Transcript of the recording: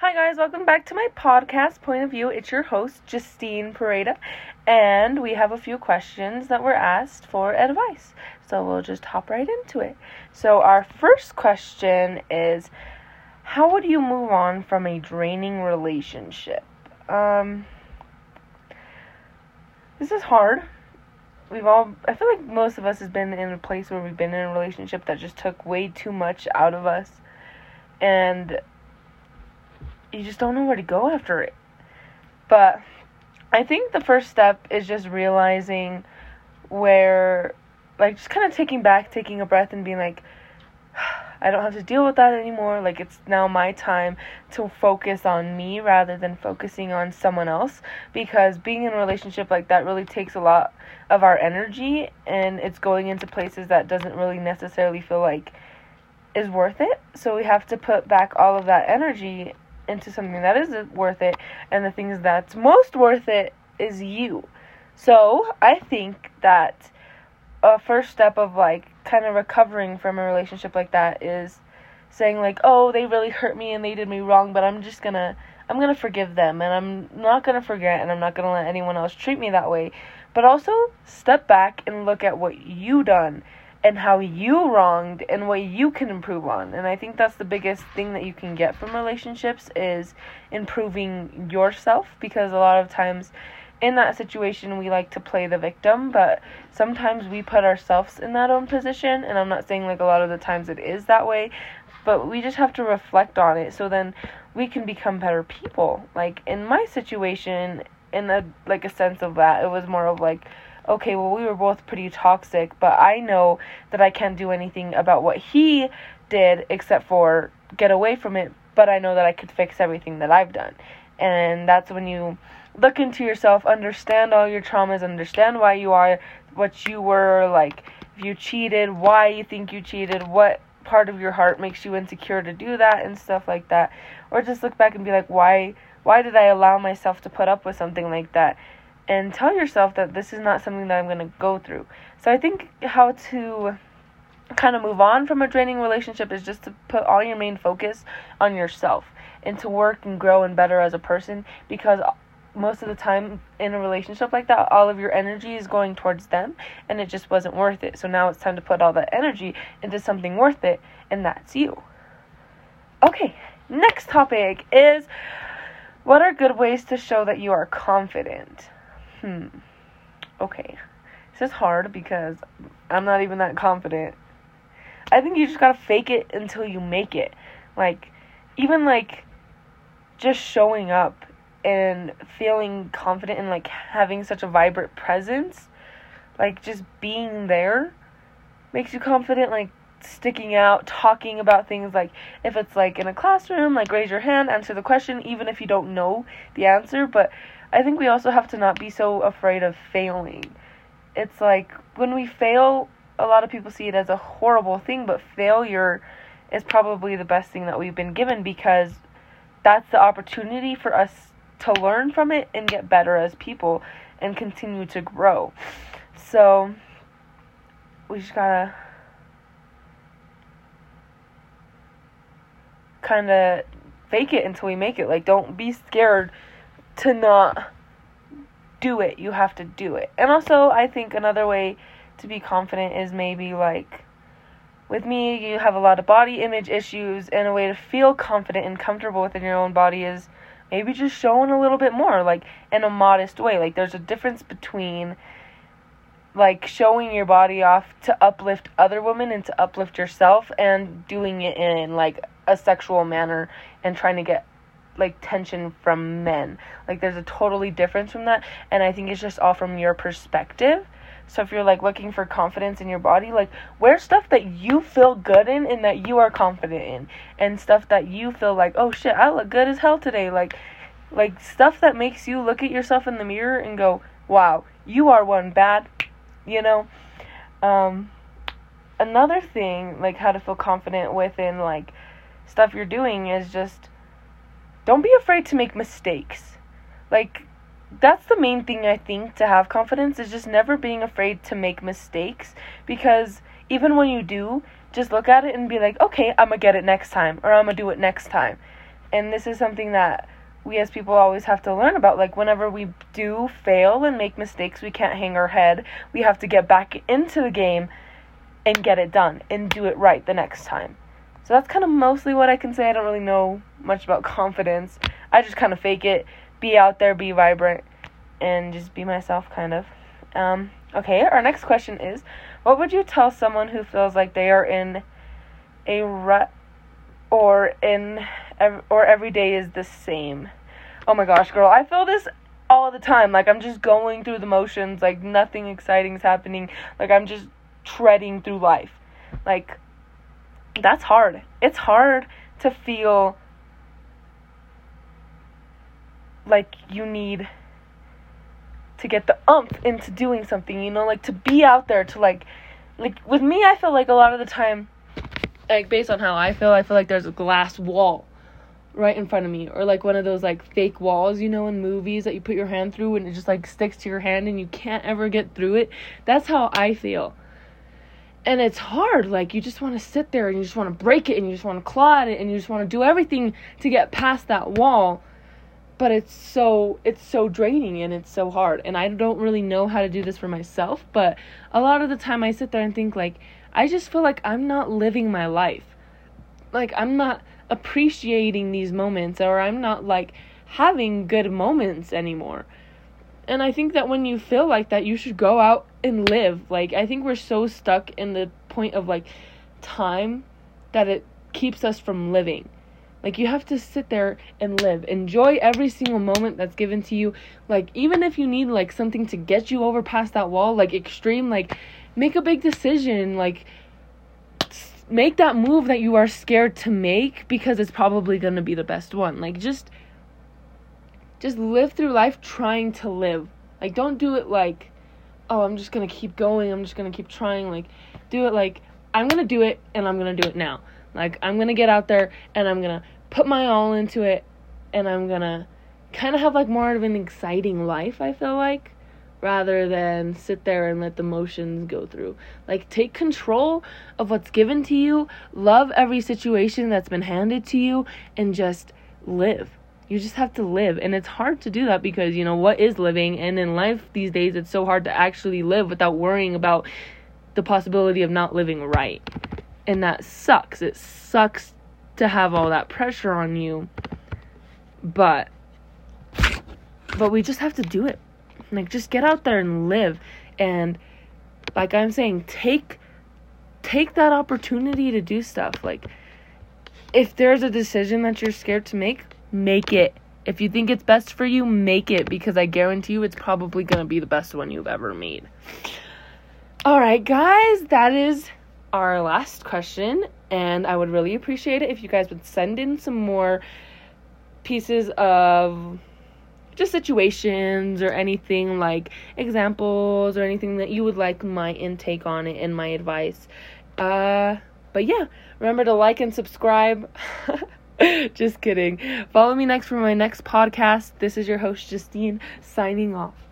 Hi, guys, welcome back to my podcast, Point of View. It's your host, Justine Pareda, and we have a few questions that were asked for advice. So we'll just hop right into it. So, our first question is How would you move on from a draining relationship? Um, this is hard. We've all, I feel like most of us has been in a place where we've been in a relationship that just took way too much out of us. And you just don't know where to go after it. But I think the first step is just realizing where, like, just kind of taking back, taking a breath, and being like, I don't have to deal with that anymore. Like, it's now my time to focus on me rather than focusing on someone else. Because being in a relationship like that really takes a lot of our energy, and it's going into places that doesn't really necessarily feel like is worth it. So we have to put back all of that energy into something that is worth it, and the things that's most worth it is you. So I think that a first step of like kind of recovering from a relationship like that is saying like, "Oh, they really hurt me and they did me wrong, but I'm just to I'm to forgive them and I'm not to forget and I'm not to let anyone else treat me that way." But also step back and look at what you done and how you wronged and what you can improve on. And I think that's the biggest thing that you can get from relationships is improving yourself because a lot of times in that situation we like to play the victim, but sometimes we put ourselves in that own position and I'm not saying like a lot of the times it is that way, but we just have to reflect on it so then we can become better people. Like in my situation in a like a sense of that, it was more of like okay, well, we were both pretty toxic, but I know that I can't do anything about what he did except for get away from it, but I know that I could fix everything that I've done. And that's when you look into yourself, understand all your traumas, understand why you are what you were, like if you cheated, why you think you cheated, what part of your heart makes you insecure to do that and stuff like that. Or just look back and be like, why why did I allow myself to put up with something like that? And tell yourself that this is not something that I'm going to go through. So I think how to kind of move on from a draining relationship is just to put all your main focus on yourself and to work and grow and better as a person because most of the time in a relationship like that all of your energy is going towards them and it just wasn't worth it. So now it's time to put all that energy into something worth it and that's you. Okay, next topic is what are good ways to show that you are confident? Hmm. Okay. This is hard because I'm not even that confident. I think you just gotta fake it until you make it. Like, even like just showing up and feeling confident and like having such a vibrant presence, like just being there makes you confident. Like, sticking out, talking about things like if it's like in a classroom, like raise your hand, answer the question, even if you don't know the answer, but I think we also have to not be so afraid of failing. It's like when we fail, a lot of people see it as a horrible thing, but failure is probably the best thing that we've been given because that's the opportunity for us to learn from it and get better as people and continue to grow. So we just gotta kind of fake it until we make it. Like, don't be scared to not do it. You have to do it. And also, I think another way to be confident is maybe like with me, you have a lot of body image issues, and a way to feel confident and comfortable within your own body is maybe just showing a little bit more, like in a modest way. Like, there's a difference between like showing your body off to uplift other women and to uplift yourself and doing it in like a sexual manner and trying to get like tension from men. Like there's a totally difference from that and I think it's just all from your perspective. So if you're like looking for confidence in your body, like wear stuff that you feel good in and that you are confident in and stuff that you feel like, "Oh shit, I look good as hell today." Like like stuff that makes you look at yourself in the mirror and go, "Wow, you are one bad." You know? Um another thing like how to feel confident within like stuff you're doing is just don't be afraid to make mistakes. Like that's the main thing I think to have confidence is just never being afraid to make mistakes because even when you do, just look at it and be like, "Okay, I'm to get it next time or I'm to do it next time." And this is something that we as people always have to learn about. Like, whenever we do fail and make mistakes, we can't hang our head. We have to get back into the game and get it done and do it right the next time. So that's kind of mostly what I can say. I don't really know much about confidence. I just kind of fake it, be out there, be vibrant, and just be myself, kind of. Um, okay, our next question is What would you tell someone who feels like they are in a rut or in or every day is the same? Oh my gosh, girl, I feel this all the time. Like I'm just going through the motions, like nothing exciting is happening. Like I'm just treading through life. Like that's hard. It's hard to feel like you need to get the umph into doing something, you know, like to be out there to like like with me I feel like a lot of the time like based on how I feel, I feel like there's a glass wall right in front of me or like one of those like fake walls, you know, in movies that you put your hand through and it just like sticks to your hand and you can't ever get through it. That's how I feel. And it's hard. Like you just want to sit there and you just want to break it and you just want to claw at it and you just want to do everything to get past that wall but it's so it's so draining and it's so hard and i don't really know how to do this for myself but a lot of the time i sit there and think like i just feel like i'm not living my life like i'm not appreciating these moments or i'm not like having good moments anymore and i think that when you feel like that you should go out and live like i think we're so stuck in the point of like time that it keeps us from living like you have to sit there and live. Enjoy every single moment that's given to you. Like even if you need like something to get you over past that wall, like extreme, like make a big decision, like make that move that you are scared to make because it's probably going to be the best one. Like just just live through life trying to live. Like don't do it like oh, I'm just to keep going. I'm just to keep trying like do it like I'm to do it and I'm to do it now. Like I'm to get out there and I'm to put my all into it and I'm gonna kind of have like more of an exciting life, I feel like, rather than sit there and let the motions go through. Like, take control of what's given to you, love every situation that's been handed to you, and just live. You just have to live. And it's hard to do that because, you know, what is living? And in life these days, it's so hard to actually live without worrying about the possibility of not living right. And that sucks. It sucks to have all that pressure on you. But but we just have to do it. Like just get out there and live and like I'm saying take take that opportunity to do stuff. Like if there's a decision that you're scared to make, make it. If you think it's best for you, make it because I guarantee you it's probably going to be the best one you've ever made. All right, guys, that is our last question, and I would really appreciate it if you guys would send in some more pieces of just situations or anything like examples or anything that you would like my intake on it and my advice. Uh, but yeah, remember to like and subscribe. just kidding. Follow me next for my next podcast. This is your host, Justine, signing off.